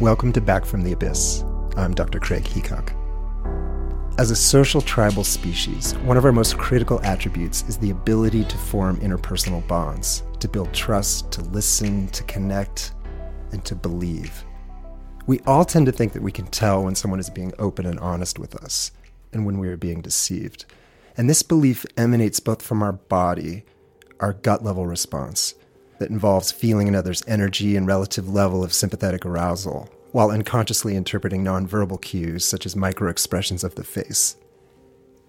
Welcome to Back from the Abyss. I'm Dr. Craig Heacock. As a social tribal species, one of our most critical attributes is the ability to form interpersonal bonds, to build trust, to listen, to connect, and to believe. We all tend to think that we can tell when someone is being open and honest with us and when we are being deceived. And this belief emanates both from our body, our gut level response, that involves feeling another's energy and relative level of sympathetic arousal, while unconsciously interpreting nonverbal cues such as microexpressions of the face.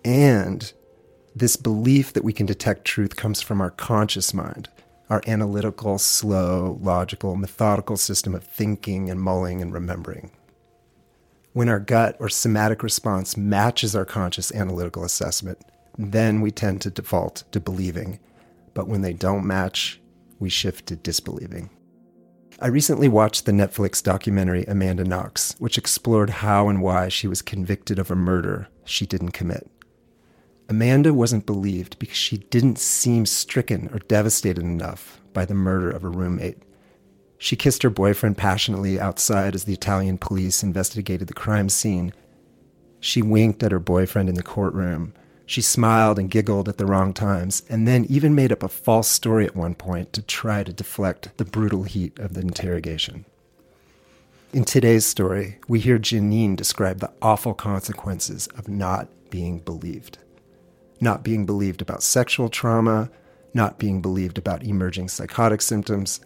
And this belief that we can detect truth comes from our conscious mind, our analytical, slow, logical, methodical system of thinking and mulling and remembering. When our gut or somatic response matches our conscious analytical assessment, then we tend to default to believing. But when they don't match, we shift to disbelieving. I recently watched the Netflix documentary Amanda Knox, which explored how and why she was convicted of a murder she didn't commit. Amanda wasn't believed because she didn't seem stricken or devastated enough by the murder of a roommate. She kissed her boyfriend passionately outside as the Italian police investigated the crime scene. She winked at her boyfriend in the courtroom. She smiled and giggled at the wrong times, and then even made up a false story at one point to try to deflect the brutal heat of the interrogation. In today's story, we hear Janine describe the awful consequences of not being believed not being believed about sexual trauma, not being believed about emerging psychotic symptoms,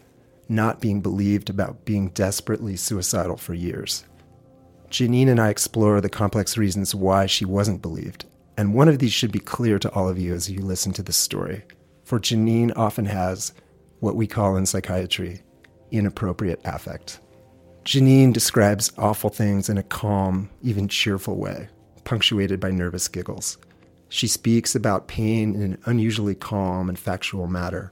not being believed about being desperately suicidal for years. Janine and I explore the complex reasons why she wasn't believed, and one of these should be clear to all of you as you listen to this story. For Janine often has what we call in psychiatry inappropriate affect. Janine describes awful things in a calm, even cheerful way, punctuated by nervous giggles. She speaks about pain in an unusually calm and factual manner.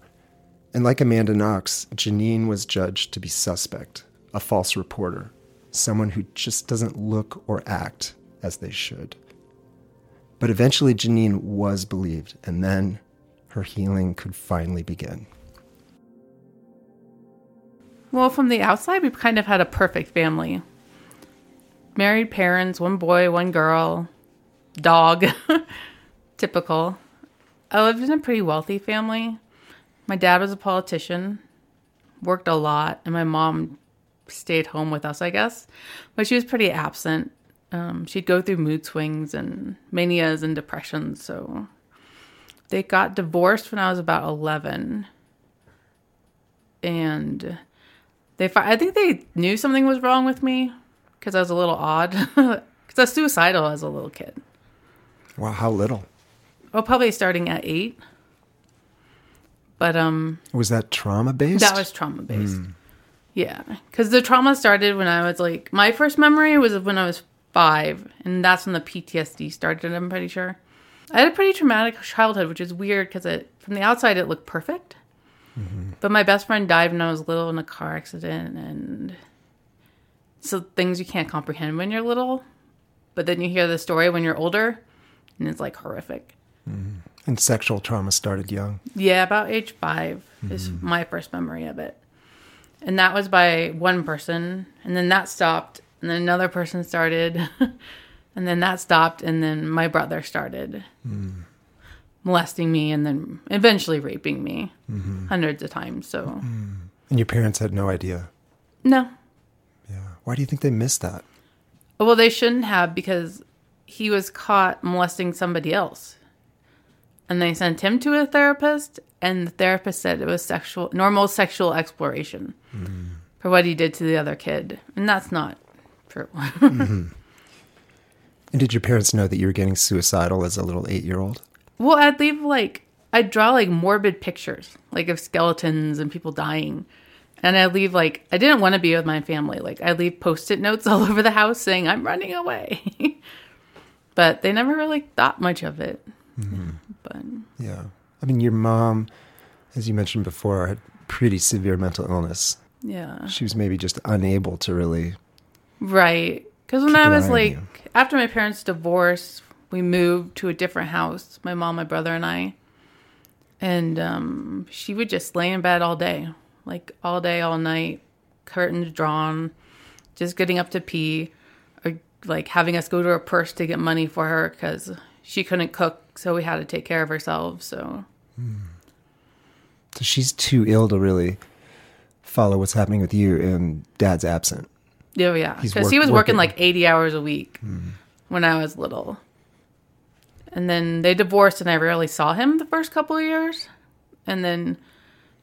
And like Amanda Knox, Janine was judged to be suspect, a false reporter, someone who just doesn't look or act as they should. But eventually, Janine was believed, and then her healing could finally begin. Well, from the outside, we kind of had a perfect family married parents, one boy, one girl, dog. typical. I lived in a pretty wealthy family. My dad was a politician, worked a lot, and my mom stayed home with us, I guess. But she was pretty absent. Um, she'd go through mood swings and manias and depressions. So they got divorced when I was about 11. And they, I think they knew something was wrong with me because I was a little odd. Because I was suicidal as a little kid. Wow, how little? Well, probably starting at eight. But um, was that trauma based? That was trauma based. Mm. Yeah, because the trauma started when I was like my first memory was when I was five, and that's when the PTSD started. I'm pretty sure. I had a pretty traumatic childhood, which is weird because it from the outside it looked perfect, mm-hmm. but my best friend died when I was little in a car accident, and so things you can't comprehend when you're little, but then you hear the story when you're older, and it's like horrific. Mm-hmm. And sexual trauma started young. Yeah, about age 5 mm-hmm. is my first memory of it. And that was by one person, and then that stopped, and then another person started, and then that stopped, and then my brother started mm. molesting me, and then eventually raping me mm-hmm. hundreds of times. So, mm. and your parents had no idea. No. Yeah. Why do you think they missed that? Well, they shouldn't have because he was caught molesting somebody else and they sent him to a therapist and the therapist said it was sexual normal sexual exploration mm. for what he did to the other kid and that's not true mm-hmm. and did your parents know that you were getting suicidal as a little eight-year-old well i'd leave like i'd draw like morbid pictures like of skeletons and people dying and I'd leave like I didn't want to be with my family. Like I'd leave post-it notes all over the house saying I'm running away. but they never really thought much of it. Mm-hmm. But yeah, I mean, your mom, as you mentioned before, had pretty severe mental illness. Yeah, she was maybe just unable to really. Right, because when I was like, after my parents' divorce, we moved to a different house. My mom, my brother, and I. And um, she would just lay in bed all day, like all day, all night, curtains drawn, just getting up to pee or like having us go to her purse to get money for her because she couldn't cook, so we had to take care of ourselves. So So she's too ill to really follow what's happening with you, and dad's absent. Oh, yeah, yeah, because he was working working. like eighty hours a week hmm. when I was little, and then they divorced, and I rarely saw him the first couple of years, and then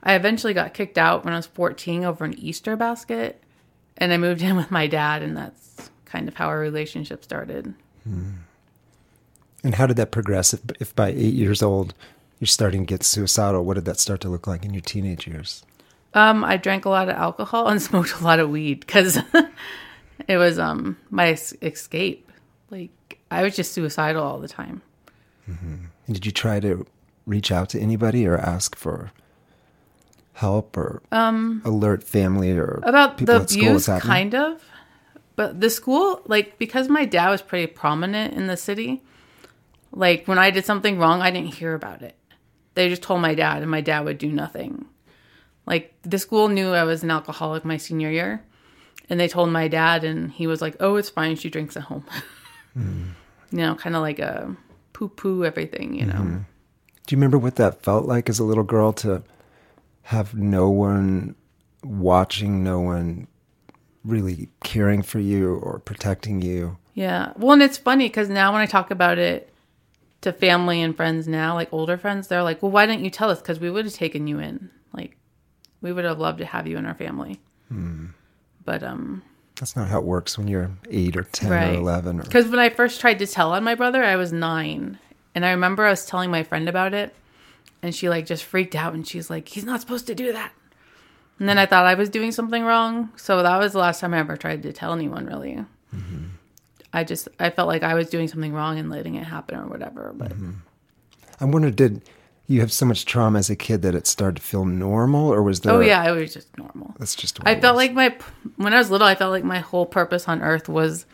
I eventually got kicked out when I was fourteen over an Easter basket, and I moved in with my dad, and that's kind of how our relationship started. Hmm. And how did that progress? If, if by eight years old you're starting to get suicidal, what did that start to look like in your teenage years? Um, I drank a lot of alcohol and smoked a lot of weed because it was um my escape. Like I was just suicidal all the time. And did you try to reach out to anybody or ask for help or um, alert family or About people the at school abuse, kind of. But the school, like because my dad was pretty prominent in the city, like when I did something wrong, I didn't hear about it. They just told my dad, and my dad would do nothing. Like the school knew I was an alcoholic my senior year, and they told my dad, and he was like, "Oh, it's fine. She drinks at home." Hmm. You know, kind of like a poo-poo everything. You know. Hmm. Do you remember what that felt like as a little girl to have no one watching, no one really caring for you or protecting you? Yeah. Well, and it's funny because now when I talk about it to family and friends now, like older friends, they're like, well, why didn't you tell us? Because we would have taken you in. Like, we would have loved to have you in our family. Hmm. But, um, That's not how it works when you're eight or 10 Right. or 11. Or, because when I first tried to tell on my brother, I was nine. And I remember I was telling my friend about it. And she, like, just freaked out. And she's like, he's not supposed to do that. And then I thought I was doing something wrong. So that was the last time I ever tried to tell anyone, really. Mm-hmm. I just, I felt like I was doing something wrong and letting it happen or whatever. But mm-hmm. I wonder, did you have so much trauma as a kid that it started to feel normal or was there? Oh yeah, it was just normal. That's just I felt like my when I was little, I felt like my whole purpose on earth was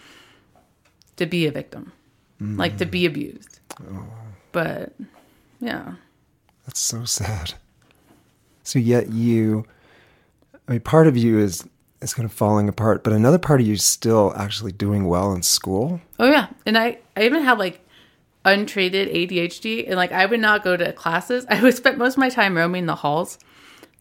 to be a victim, mm. like to be abused. Oh. But yeah, That's so sad. So yet you, I mean, part of you is is kind of falling apart, but another part of you is still actually doing well in school. oh yeah, and I I even had like untreated ADHD, and like I would not go to classes. I would spend most of my time roaming the halls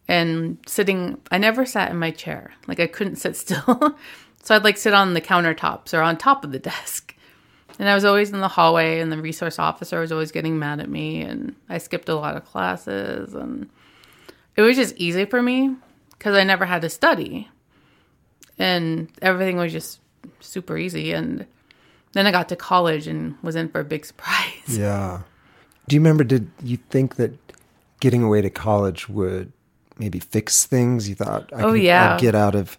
and sitting. I never sat in my chair. Like I couldn't sit still, so I'd like sit on the countertops or on top of the desk. And I was always in the hallway, and the resource officer was always getting mad at me. And I skipped a lot of classes, and it was just easy for me because I never had to study, and everything was just super easy. And then I got to college and was in for a big surprise. Yeah. Do you remember? Did you think that getting away to college would maybe fix things? You thought, I Oh, can, yeah. I'll get out of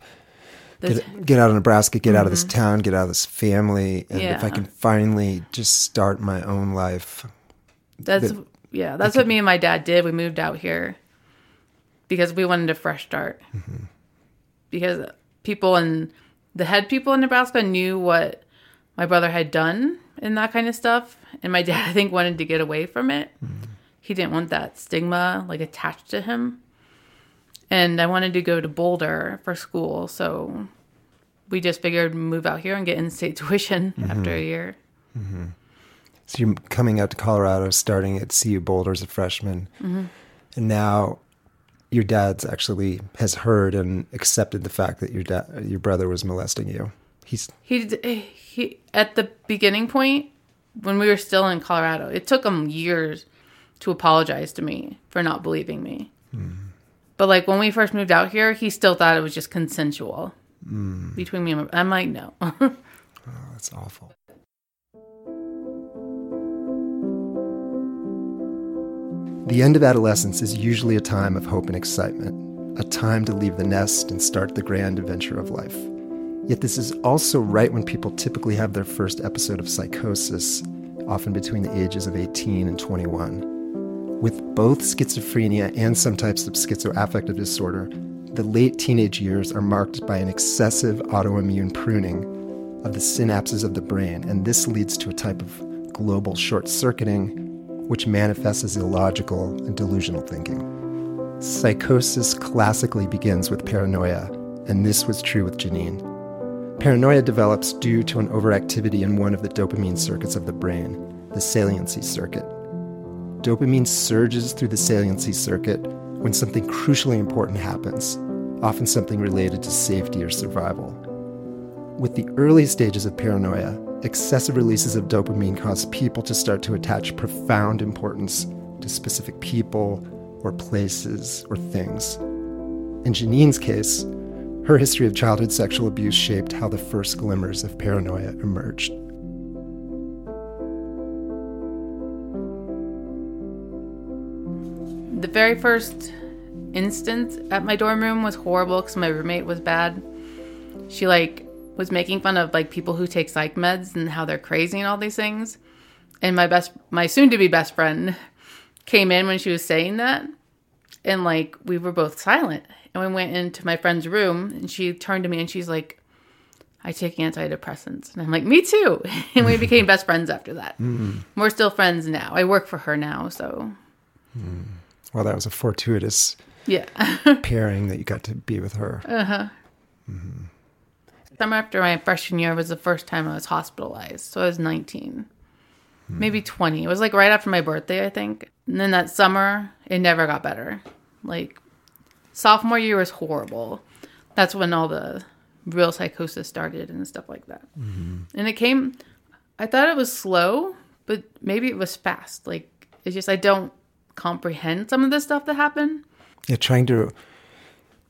get, get out of Nebraska, get out of this mm-hmm. town, get out of this family, and if I can finally just start my own life, That's that- yeah, that's what me and my dad did. We moved out here because we wanted a fresh start. Mm-hmm. Because people and the head people in Nebraska knew what my brother had done and that kind of stuff, and my dad I think wanted to get away from it. He didn't want that stigma like attached to him. And I wanted to go to Boulder for school, so we just figured move out here and get in-state tuition after a mm-hmm. year. Mm-hmm. So you're coming out to Colorado, starting at CU Boulder as a freshman, mm-hmm. and now your dad's actually has heard and accepted the fact that your dad, your brother, was molesting you. He's He he at the beginning point when we were still in Colorado. It took him years to apologize to me for not believing me. Hmm. But like when we first moved out here, he still thought it was just consensual hmm. between me and my, I'm like, no. oh, that's awful. The end of adolescence is usually a time of hope and excitement, a time to leave the nest and start the grand adventure of life. Yet this is also right when people typically have their first episode of psychosis, often between the ages of 18 and 21. With both schizophrenia and some types of schizoaffective disorder, the late teenage years are marked by an excessive autoimmune pruning of the synapses of the brain, and this leads to a type of global short circuiting, which manifests as illogical and delusional thinking. Psychosis classically begins with paranoia, and this was true with Janine. Paranoia develops due to an overactivity in one of the dopamine circuits of the brain, the saliency circuit. Dopamine surges through the saliency circuit when something crucially important happens, often something related to safety or survival. With the early stages of paranoia, excessive releases of dopamine cause people to start to attach profound importance to specific people or places or things. In Janine's case, her history of childhood sexual abuse shaped how the first glimmers of paranoia emerged. The very first instance at my dorm room was horrible because my roommate was bad. She like was making fun of like people who take psych meds and how they're crazy and all these things. And my best, my soon to be best friend, came in when she was saying that, and like we were both silent. And we went into my friend's room, and she turned to me and she's like, "I take antidepressants," and I'm like, "Me too." and we became best friends after that. Hmm. We're still friends now. I work for her now, so hmm. Well, that was a fortuitous yeah. pairing that you got to be with her. Uh huh. Summer after my freshman year was the first time I was hospitalized. So I was 19, maybe 20. It was like right after my birthday, I think. And then that summer, it never got better. Like sophomore year was horrible. That's when all the real psychosis started and stuff like that. Mm-hmm. And it came, I thought it was slow, but maybe it was fast. Like it's just, I don't comprehend some of the stuff that happened. Yeah, trying to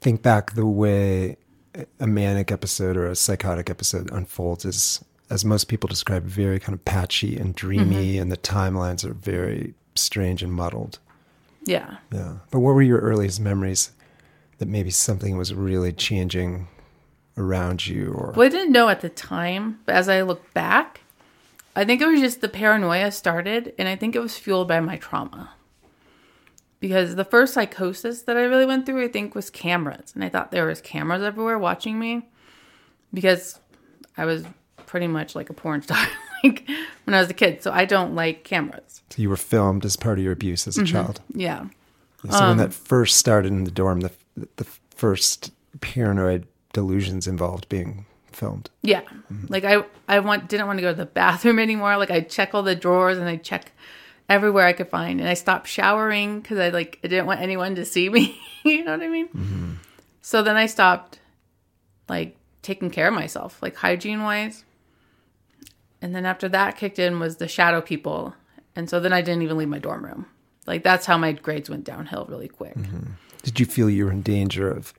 think back the way a manic episode or a psychotic episode unfolds is, as most people describe, very kind of patchy and dreamy, mm-hmm. and the timelines are very strange and muddled. Yeah. Yeah. But what were your earliest memories that maybe something was really changing around you or Well, I didn't know at the time, but as I look back, I think it was just the paranoia started, and I think it was fueled by my trauma. Because the first psychosis that I really went through, I think, was cameras, and I thought there was cameras everywhere watching me, because I was pretty much like a porn star, like when I was a kid. So I don't like cameras. so you were filmed as part of your abuse as a mm-hmm. child? Yeah, So when um, that first started in the dorm, the the first paranoid delusions involved being filmed. Yeah. Mm-hmm. Like I I want didn't want to go to the bathroom anymore. Like I check all the drawers and I check everywhere I could find and I stopped showering cuz I like I didn't want anyone to see me. you know what I mean? Mm-hmm. So then I stopped like taking care of myself, like hygiene wise. And then after that kicked in was the shadow people. And so then I didn't even leave my dorm room. Like that's how my grades went downhill really quick. Did you feel you were in danger of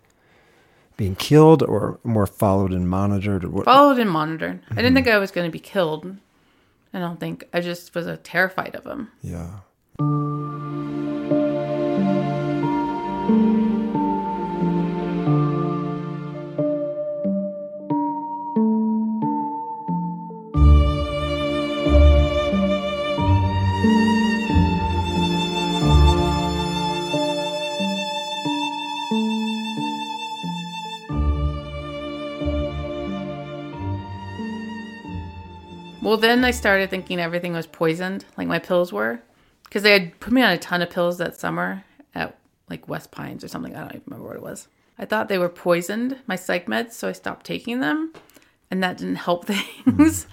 being killed or more followed and monitored or what? followed and monitored. I didn't think I was going to be killed. I don't think. I just was uh, terrified of him. Yeah. Then I started thinking everything was poisoned, like my pills were, because they had put me on a ton of pills that summer at like West Pines or something. I don't even remember what it was. I thought they were poisoned, my psych meds, so I stopped taking them, and that didn't help things.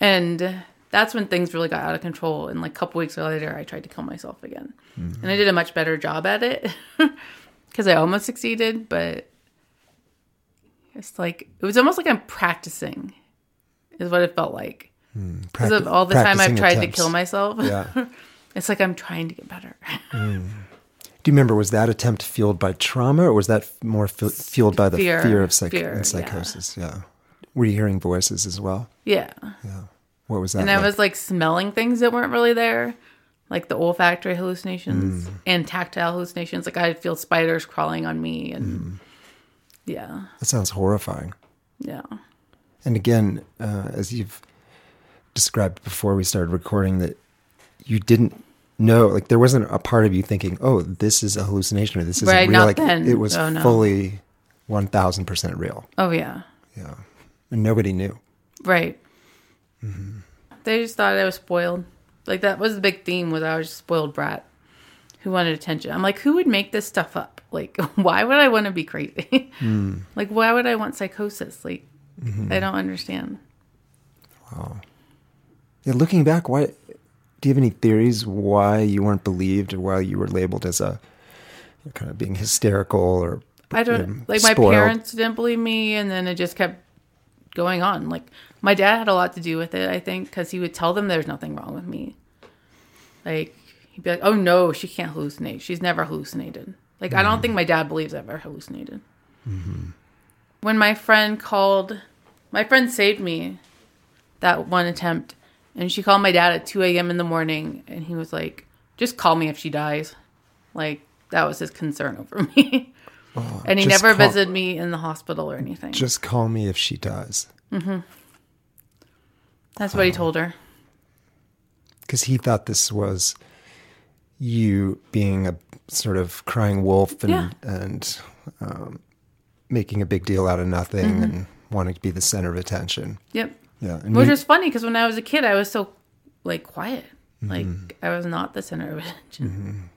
and that's when things really got out of control. And like a couple weeks later, I tried to kill myself again, mm-hmm. and I did a much better job at it because I almost succeeded, but it's like it was almost like I'm practicing, is what it felt like. Hmm, because of all the time I've tried to kill myself. Yeah. it's like I'm trying to get better. Hmm. Do you remember, was that attempt fueled by trauma or was that more fu- fueled by the fear, Fear. of psych- Fear, and yeah. psychosis? Yeah. Were you hearing voices as well? yeah. Yeah. What was that? And I was like smelling things that weren't really there, like the olfactory hallucinations hmm. and tactile hallucinations. Like I'd feel spiders crawling on me. And yeah. that sounds horrifying. Yeah. And again, uh, as you've described before we started recording, that you didn't know, like there wasn't a part of you thinking, "Oh, this is a hallucination," or "This isn't Right, real." like then. it was Oh, no. fully one thousand percent real. Oh, yeah. Yeah, and nobody knew. Right. Mm-hmm. They just thought I was spoiled. Like that was the big theme was I was a spoiled brat who wanted attention. I'm like, who would make this stuff up? Like, why would I want to be crazy? Like, why would I want psychosis? Like, I don't understand. Yeah, looking back, why do you have any theories why you weren't believed or why you were labeled as a kind of being hysterical or I don't um, like my spoiled? parents didn't believe me, and then it just kept going on. Like my dad had a lot to do with it, I think, because he would tell them there's nothing wrong with me. Like he'd be like, "Oh no, she can't hallucinate. She's never hallucinated." Like I don't think my dad believes I've ever hallucinated. When my friend called, my friend saved me that one attempt, and she called my dad at two a.m. in the morning, and he was like, "Just call me if she dies." Like that was his concern over me. and he never call- visited me in the hospital or anything. Just call me if she dies. Mm-hmm. That's what he told her. Because he thought this was you being a sort of crying wolf and, Yeah. and um, making a big deal out of nothing Mm-hmm. and wanting to be the center of attention. Yep. Yeah. And Which you- was funny because when I was a kid, I was so like quiet. Mm-hmm. Like I was not the center of attention.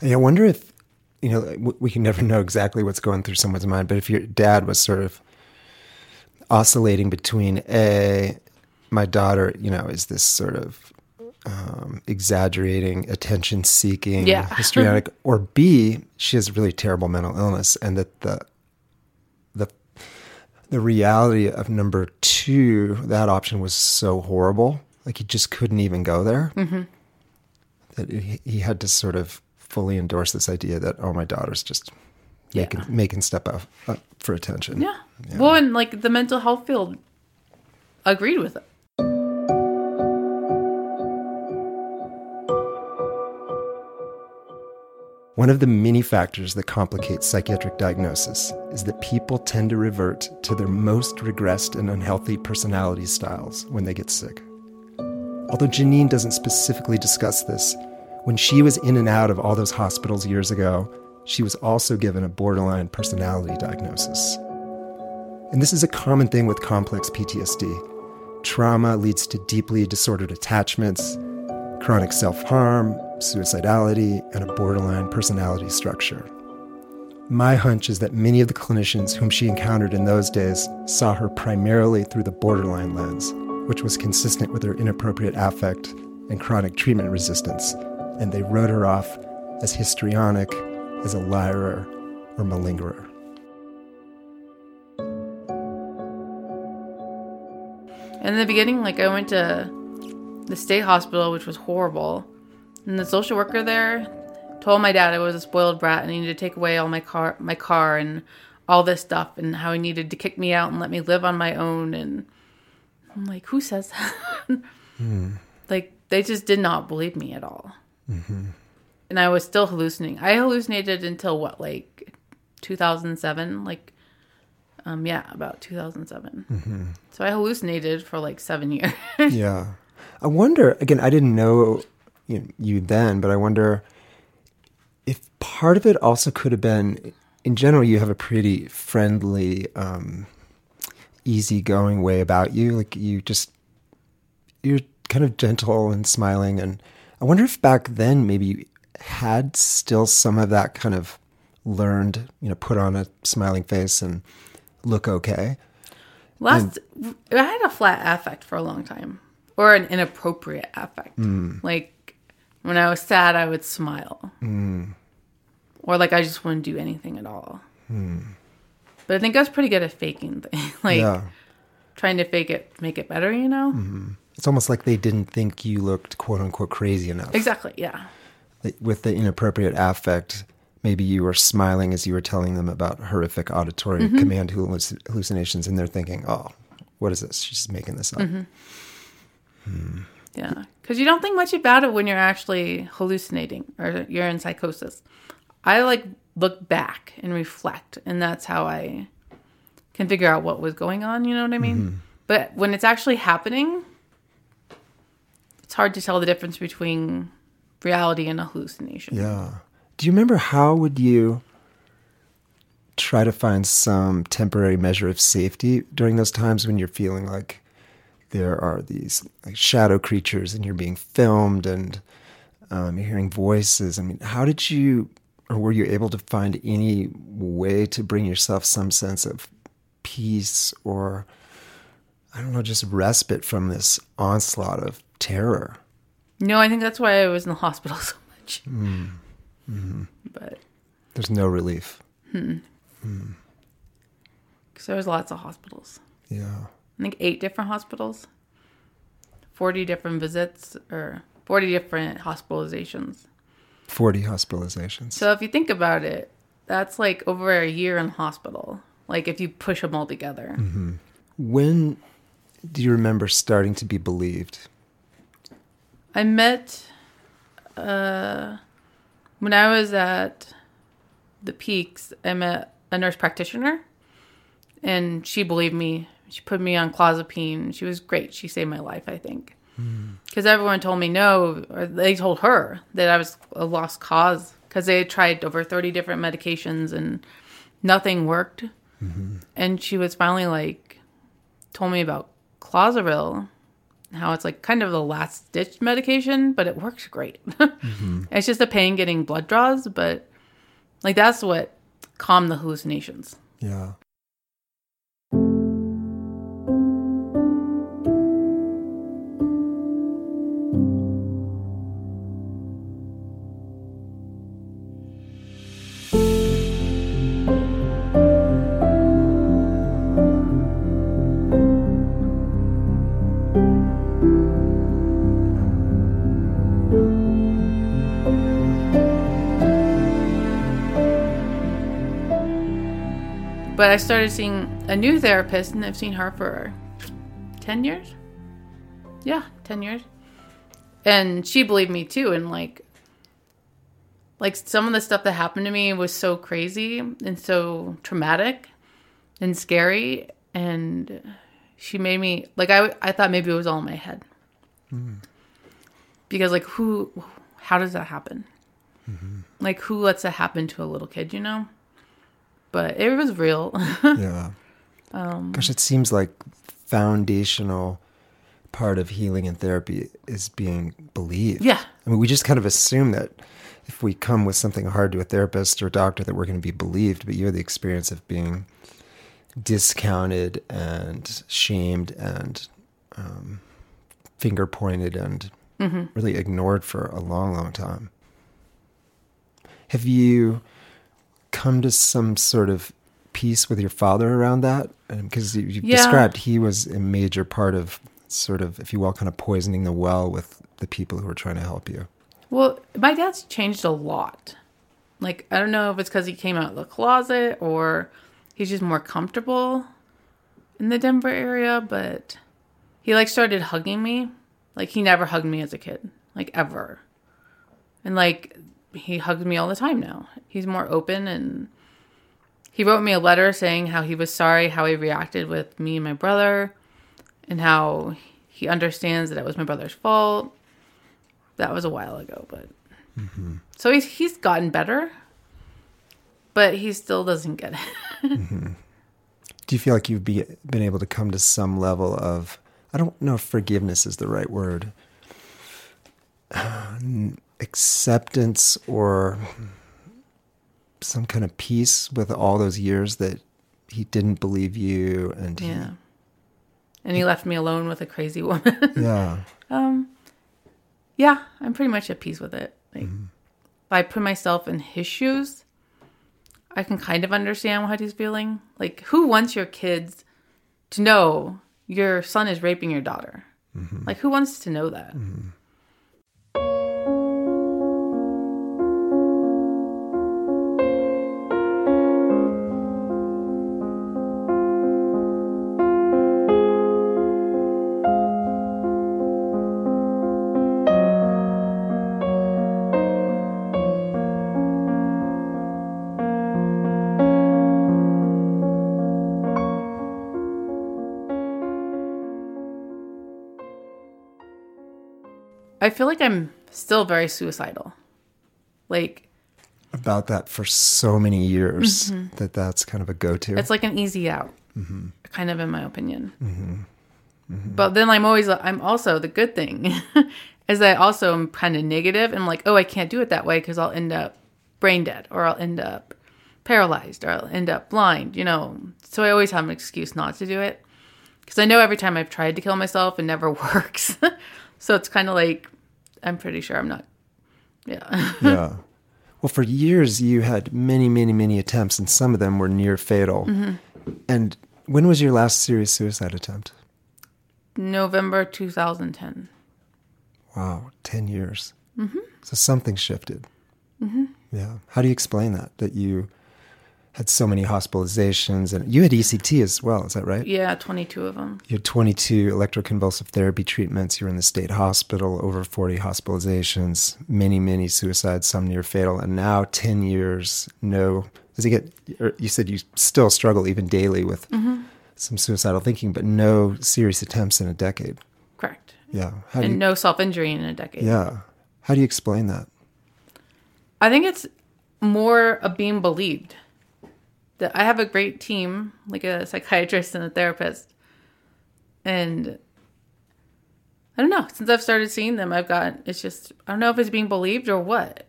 And I wonder if, you know, we can never know exactly what's going through someone's mind, but if your dad was sort of oscillating between A, my daughter, you know, is this sort of um, exaggerating, attention seeking, Yeah. histrionic, or B, she has really terrible mental illness, and that the, the reality of number two, that option was so horrible. Like he just couldn't even go there mm-hmm. that he, he had to sort of fully endorse this idea that oh my daughter's just making Yeah. making step up, up for attention Yeah. Well, and like the mental health field agreed with it. One of the many factors that complicate psychiatric diagnosis is that people tend to revert to their most regressed and unhealthy personality styles when they get sick although janine doesn't specifically discuss this when she was in and out of all those hospitals years ago she was also given a borderline personality diagnosis And this is a common thing with complex PTSD. Trauma leads to deeply disordered attachments, chronic self harm, suicidality, and a borderline personality structure. My hunch is that many of the clinicians whom she encountered in those days saw her primarily through the borderline lens, which was consistent with her inappropriate affect and chronic treatment resistance, and they wrote her off as histrionic, as a liar, or malingerer. In the beginning, like I went to the state hospital, which was horrible. And the social worker there told my dad I was a spoiled brat and he needed to take away all my car my car and all this stuff and how he needed to kick me out and let me live on my own and I'm like, who says that? Like they just did not believe me at all. And I was still hallucinating. I hallucinated until what, like 2007? Like, um, yeah, about 2007. So I hallucinated for like seven years. yeah. I wonder, again, I didn't know you, you then, but I wonder if part of it also could have been, in general, you have a pretty friendly, um, easygoing way about you. Like you just, you're kind of gentle and smiling. And I wonder if back then maybe you had still some of that kind of learned, you know, put on a smiling face and look okay. Last, I had a flat affect for a long time, or an inappropriate affect. Like when I was sad, I would smile, or like I just wouldn't do anything at all. But I think I was pretty good at faking things, like yeah. trying to fake it, make it better. You know, It's almost like they didn't think you looked quote unquote crazy enough. exactly. Yeah, With the inappropriate affect, maybe you were smiling as you were telling them about horrific auditory Mm-hmm. command halluc- hallucinations, and they're thinking, oh, what is this? She's making this up. Mm-hmm. Yeah. Because you don't think much about it when you're actually hallucinating or you're in psychosis. I like look back and reflect, and that's how I can figure out what was going on. You know what I mean? Mm-hmm. But when it's actually happening, it's hard to tell the difference between reality and a hallucination. Yeah. Do you remember how would you try to find some temporary measure of safety during those times when you're feeling like there are these like shadow creatures and you're being filmed and um, you're hearing voices? I mean, how did you, or were you able to find any way to bring yourself some sense of peace or, I don't know, just respite from this onslaught of terror. No, I think that's why I was in the hospital so much. Mm. Mm-hmm. But there's no relief. Because there was lots of hospitals. Yeah. I think eight different hospitals, 40 different visits, or 40 different hospitalizations. 40 hospitalizations. So if you think about it, that's like over a year in hospital. Like if you push them all together. When do you remember starting to be believed? I met uh, when I was at the peaks. I met a nurse practitioner, and she believed me. She put me on clozapine. She was great. She saved my life, I think, hmm. because everyone told me no, or they told her that I was a lost cause because they had tried over thirty different medications and nothing worked. Mm-hmm. And she was finally like, told me about Clozaril how it's like kind of the last ditch medication, but it works great. Mm-hmm. It's just a pain getting blood draws, but like that's what calmed the hallucinations. Yeah. I started seeing a new therapist, and I've seen her for 10 years. Yeah, 10 years. And she believed me too. And like, like some of the stuff that happened to me was so crazy and so traumatic and scary. And she made me, like, I, I thought maybe it was all in my head. Mm-hmm. Because, like, who, how does that happen? Mm-hmm. Like, who lets that happen to a little kid, you know? But it was real. Yeah. Um, Gosh, it seems like foundational part of healing and therapy is being believed. yeah. I mean, we just kind of assume that if we come with something hard to a therapist or a doctor, that we're going to be believed. But you had the experience of being discounted and shamed and um, finger pointed and really ignored for a long, long time. Have you come to some sort of peace with your father around that? Um, because you, you Yeah. described he was a major part of sort of, if you will, kind of poisoning the well with the people who were trying to help you. Well, my dad's changed a lot. Like, I don't know if it's because he came out of the closet or he's just more comfortable in the Denver area, but he like started hugging me. Like, he never hugged me as a kid, like, ever. And like, he hugs me all the time now. He's more open and he wrote me a letter saying how he was sorry how he reacted with me and my brother and how he understands that it was my brother's fault that was a while ago, but mm-hmm. so he's he's gotten better, but he still doesn't get it. Mm-hmm. Do you feel like you've be, been able to come to some level of, I don't know if forgiveness is the right word, acceptance or some kind of peace with all those years that he didn't believe you and he, yeah, and he left me alone with a crazy woman. yeah. um, yeah, I'm pretty much at peace with it. Like, mm-hmm. if I put myself in his shoes, I can kind of understand what he's feeling. Like, who wants your kids to know your son is raping your daughter? Mm-hmm. Like, who wants to know that? Mm-hmm. I feel like I'm still very suicidal. Like, About that for so many years mm-hmm. that that's kind of a go-to. It's like an easy out, mm-hmm. kind of in my opinion. Mm-hmm. But then I'm always, I'm also the good thing is I also am kind of negative and like, oh, I can't do it that way because I'll end up brain dead or I'll end up paralyzed or I'll end up blind, you know. So I always have an excuse not to do it. Because I know every time I've tried to kill myself, it never works. So it's kind of like, I'm pretty sure I'm not. Yeah. yeah. Well, for years you had many, many, many attempts, and some of them were near fatal. And when was your last serious suicide attempt? November 2010. Wow, 10 years. Mm-hmm. So something shifted. Mm-hmm. Yeah. How do you explain that? That you had so many hospitalizations and you had ECT as well, is that right? Yeah, 22 of them. You had 22 electroconvulsive therapy treatments. You were in the state hospital, over 40 hospitalizations, many, many suicides, some near fatal, and now 10 years, no. Does it get, you said you still struggle even daily with Mm-hmm. some suicidal thinking, but no serious attempts in a decade. Correct. Yeah. How And you, no self injury in a decade. yeah. How do you explain that? I think it's more of being believed. That I have a great team, like a psychiatrist and a therapist. And I don't know, since I've started seeing them, I've got it's just I don't know if it's being believed or what.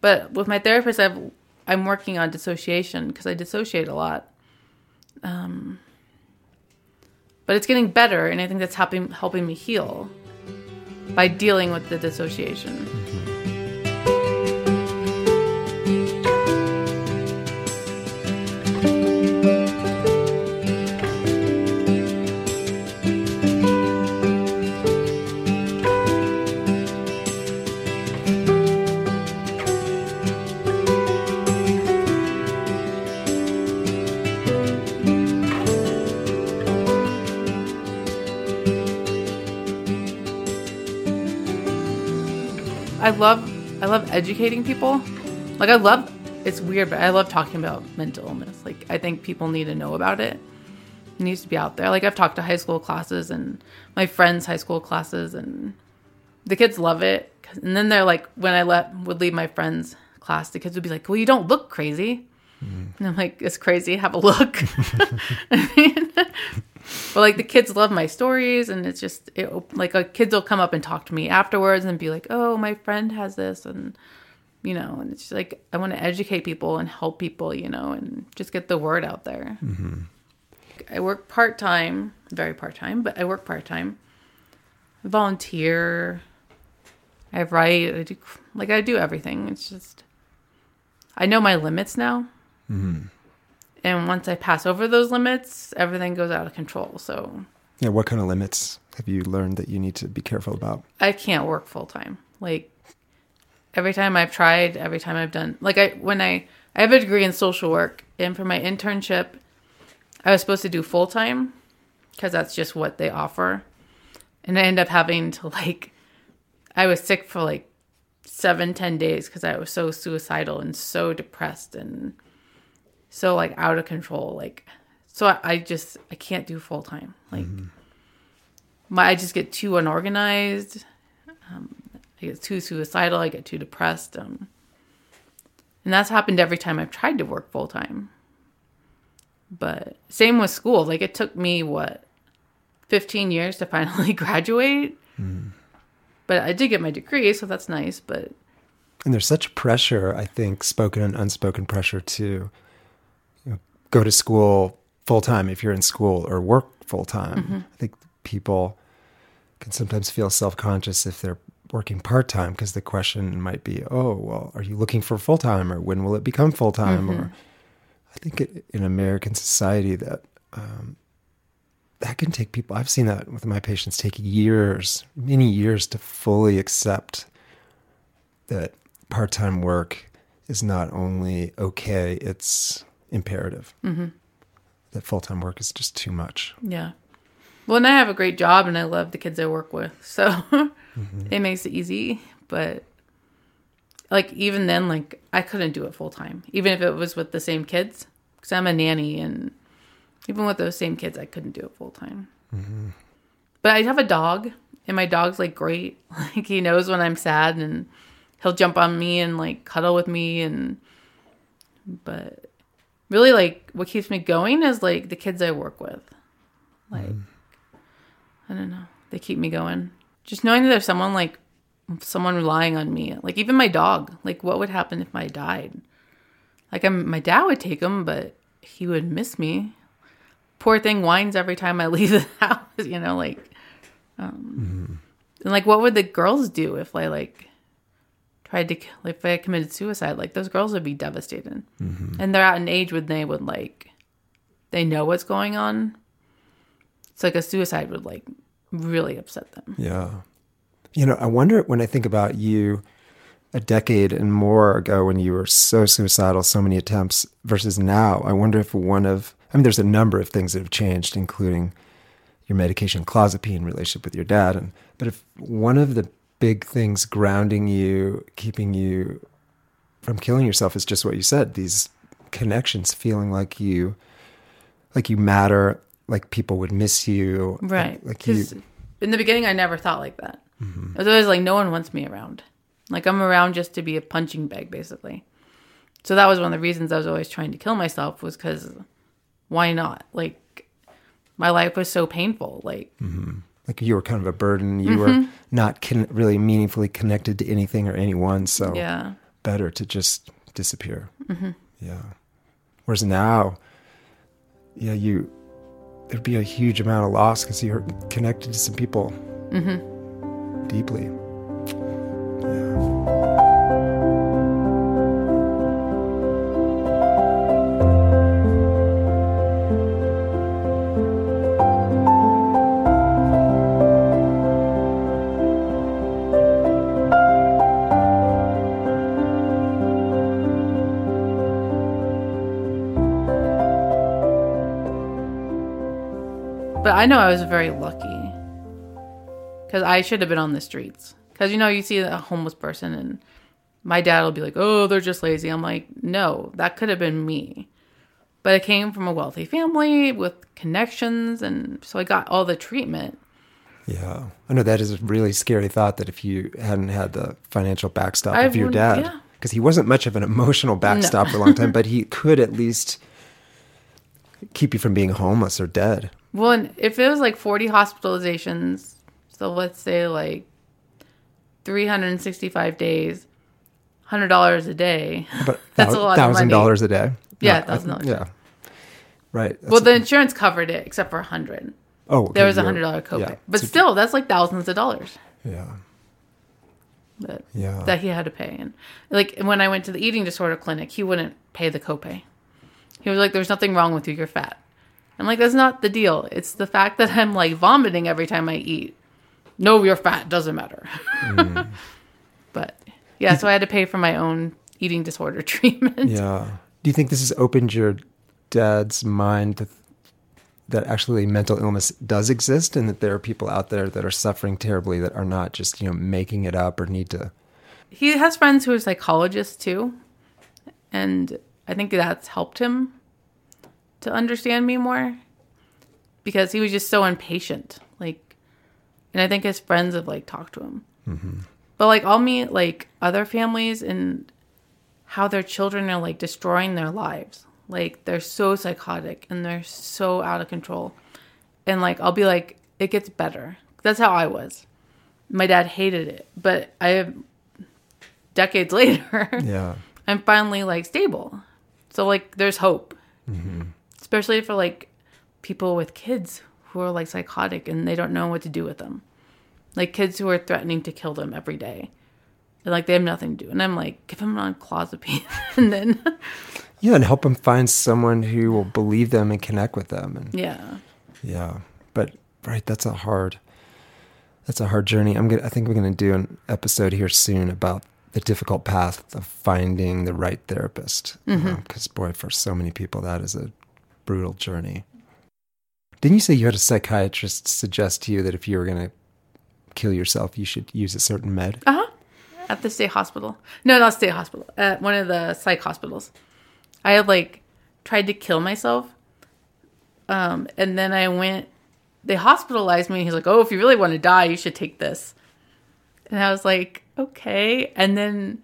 But with my therapist I've I'm working on dissociation because I dissociate a lot. Um but it's getting better and I think that's helping helping me heal by dealing with the dissociation. Educating people. Like I love it's weird, but I love talking about mental illness. Like I think people need to know about it. It needs to be out there. Like I've talked to high school classes and my friends' high school classes, and the kids love it. And then they're like, when I let would leave my friends' class, the kids would be like, "Well, you don't look crazy." Mm-hmm. And I'm like, "It's crazy. Have a look." I mean, but like the kids love my stories, and it's just it, like uh, kids will come up and talk to me afterwards and be like, "Oh, my friend has this," and you know, and it's just like I want to educate people and help people, you know, and just get the word out there. I work part time, very part time, but I work part time. Volunteer. I write. I do like I do everything. It's just I know my limits now. And once I pass over those limits, everything goes out of control. So Yeah. What kind of limits have you learned that you need to be careful about? I can't work full time. Like every time I've tried, every time I've done like I when I I have a degree in social work and for my internship I was supposed to do full time cuz that's just what they offer. And I end up having to like I was sick for like seven, ten days because I was so suicidal and so depressed and so like out of control. Like so I, I just I can't do full time. Like my I just get too unorganized. Um, I get too suicidal. I get too depressed. Um, and that's happened every time I've tried to work full time. But same with school. Like it took me what, fifteen years to finally graduate. But I did get my degree, so that's nice. But And there's such pressure, I think, spoken and unspoken pressure to you know, go to school full time if you're in school or work full time. I think people can sometimes feel self conscious if they're working part time because the question might be, oh, well, are you looking for full time or when will it become full time? Or I think it, in American society that um, that can take people. I've seen that with my patients take years, many years to fully accept that part time work is not only okay, it's imperative. Mm-hmm. That full time work is just too much. yeah. Well, and I have a great job, and I love the kids I work with, so it makes it easy. But like even then, like I couldn't do it full time, even if it was with the same kids, because I'm a nanny, and even with those same kids, I couldn't do it full time. But I have a dog, and my dog's like great. Like he knows when I'm sad, and he'll jump on me and like cuddle with me, and but really like what keeps me going is like the kids I work with. Like I don't know. They keep me going. Just knowing that there's someone like someone relying on me. Like even my dog. Like what would happen if I died? Like I'm, my dad would take him, but he would miss me. Poor thing whines every time I leave the house. You know, like, um, and like, what would the girls do if I like tried to like if I committed suicide? Like those girls would be devastated, mm-hmm. and they're at an age when they would like, they know what's going on. It's like a suicide would like really upset them. Yeah. You know, I wonder when I think about you a decade and more ago when you were so suicidal, so many attempts versus now, I wonder if one of, I mean, there's a number of things that have changed, including your medication clozapine relationship with your dad. And, but if one of the big things grounding you, keeping you from killing yourself is just what you said, these connections, feeling like you, like you matter, like people would miss you. Right. Like you, in the beginning, I never thought like that. Mm-hmm. I was always like, no one wants me around. Like I'm around just to be a punching bag, basically. So that was one of the reasons I was always trying to kill myself was because why not? Like my life was so painful. Like mm-hmm. Like you were kind of a burden. You were mm-hmm. not con- really meaningfully connected to anything or anyone. So yeah, better to just disappear. Mm-hmm. Yeah. Whereas now, yeah, you there'd be a huge amount of loss because you're connected to some people mm-hmm. deeply. I know I was very lucky because I should have been on the streets. Because you know, you see a homeless person, and my dad will be like, "Oh, they're just lazy." I'm like, "No, that could have been me." But I came from a wealthy family with connections, and so I got all the treatment. Yeah. I know that is a really scary thought that if you hadn't had the financial backstop I of your dad, yeah. because he wasn't much of an emotional backstop for a long time, but he could at least keep you from being homeless or dead. Well, if it was like 40 hospitalizations, so let's say like 365 days, $100 a day. But That's a lot of thousand money. dollars a day. Yeah, I- $1,000. Yeah. Right. Well, the insurance covered it except for 100 oh, okay, There was a $100 copay. yeah. But So- still, that's like thousands of dollars yeah. that, Yeah. that he had to pay. And like when I went to the eating disorder clinic, he wouldn't pay the copay. He was like, There's nothing wrong with you, you're fat. I'm like, That's not the deal. It's the fact that I'm like vomiting every time I eat. No, you're fat, doesn't matter. Mm. but yeah, so I had to pay for my own eating disorder treatment. Yeah. Do you think this has opened your dad's mind that, that actually mental illness does exist and that there are people out there that are suffering terribly that are not just, you know, making it up or need to He has friends who are psychologists too. And I think that's helped him to understand me more because he was just so impatient. Like, and I think his friends have like talked to him. Mm-hmm. But like, I'll meet like other families and how their children are like destroying their lives. Like, they're so psychotic and they're so out of control. And like, I'll be like, it gets better. That's how I was. My dad hated it, but I have decades later, Yeah. I'm finally like stable. So like there's hope. Mm-hmm. Especially for like people with kids who are like psychotic and they don't know what to do with them. Like kids who are threatening to kill them every day. And like they have nothing to do. And I'm like, give them on clozapine and then Yeah, and help them find someone who will believe them and connect with them and yeah. Yeah, but right, that's a hard, that's a hard journey. I'm gonna, I think we're gonna do an episode here soon about the difficult path of finding the right therapist. Because boy, for so many people, that is a brutal journey. Didn't you say you had a psychiatrist suggest to you that if you were gonna kill yourself, you should use a certain med? Uh-huh. At the state hospital. No, not state hospital. At one of the psych hospitals. I had like tried to kill myself. Um, and then I went they hospitalized me and he's like, Oh, if you really want to die, you should take this. And I was like, Okay. And then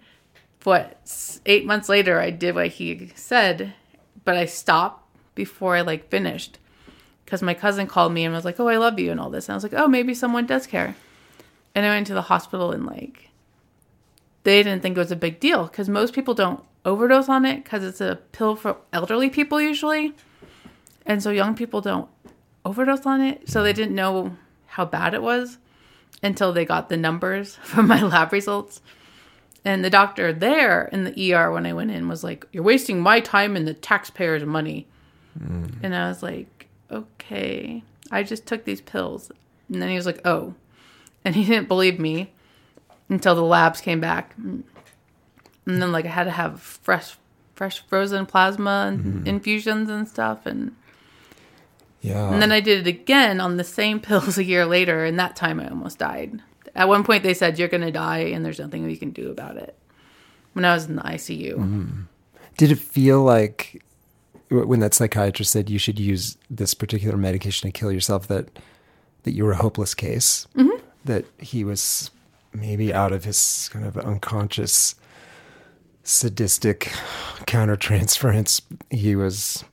what eight months later I did what he said, but I stopped before I like finished. Because my cousin called me and was like, Oh, I love you and all this. And I was like, Oh, maybe someone does care. And I went to the hospital and like they didn't think it was a big deal because most people don't overdose on it because it's a pill for elderly people usually. And so young people don't overdose on it. So they didn't know how bad it was until they got the numbers from my lab results. And the doctor there in the ER when I went in was like, You're wasting my time and the taxpayers' money. Mm. And I was like, Okay, I just took these pills. And then he was like, Oh. And he didn't believe me until the labs came back. And then, like, I had to have fresh, fresh frozen plasma and mm-hmm. infusions and stuff. And yeah. And then I did it again on the same pills a year later, and that time I almost died. At one point, they said, You're going to die, and there's nothing we can do about it. When I was in the ICU. Mm-hmm. Did it feel like when that psychiatrist said you should use this particular medication to kill yourself that that you were a hopeless case? Mm-hmm. That he was maybe out of his kind of unconscious sadistic countertransference. He was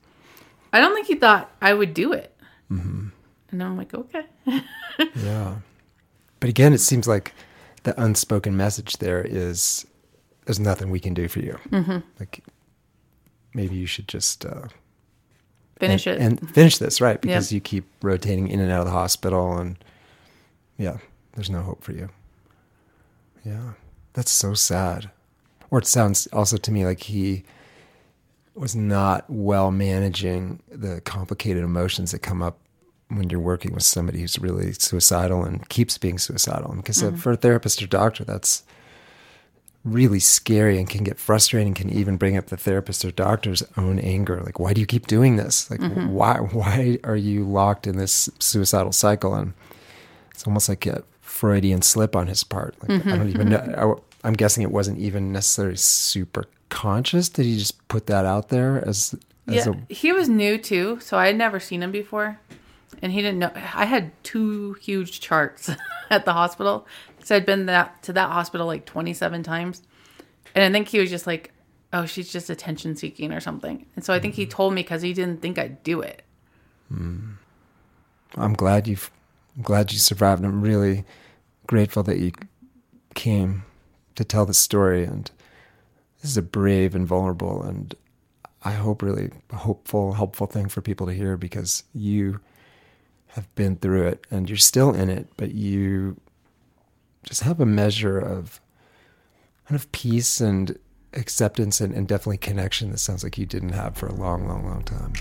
I don't think he thought I would do it. Mm-hmm. And I'm like, okay. yeah. But again, it seems like the unspoken message there is there's nothing we can do for you. Mm-hmm. Like maybe you should just uh, finish and, it and finish this, right? Because yep. you keep rotating in and out of the hospital, and yeah, there's no hope for you. Yeah, that's so sad. Or it sounds also to me like he was not well managing the complicated emotions that come up when you're working with somebody who's really suicidal and keeps being suicidal. Because mm-hmm. for a therapist or doctor, that's really scary and can get frustrating, can even bring up the therapist or doctor's own anger. Like, why do you keep doing this? Like, mm-hmm. why, why are you locked in this suicidal cycle? And it's almost like a Freudian slip on his part. Like, mm-hmm. I don't even know. I, I'm guessing it wasn't even necessarily super conscious? Did he just put that out there as, as yeah, a... he was new too, so I had never seen him before, and he didn't know. I had two huge charts at the hospital, so I'd been that to that hospital like twenty seven times, and I think he was just like, "Oh, she's just attention seeking or something," and so I think he mm. told me because he didn't think I'd do it. Mm. I'm glad you've, I'm glad you survived. I'm really grateful that you came to tell the story and this is a brave and vulnerable and I hope really hopeful, helpful thing for people to hear because you have been through it and you're still in it, but you just have a measure of kind of peace and acceptance and, and definitely connection that sounds like you didn't have for a long, long, long time.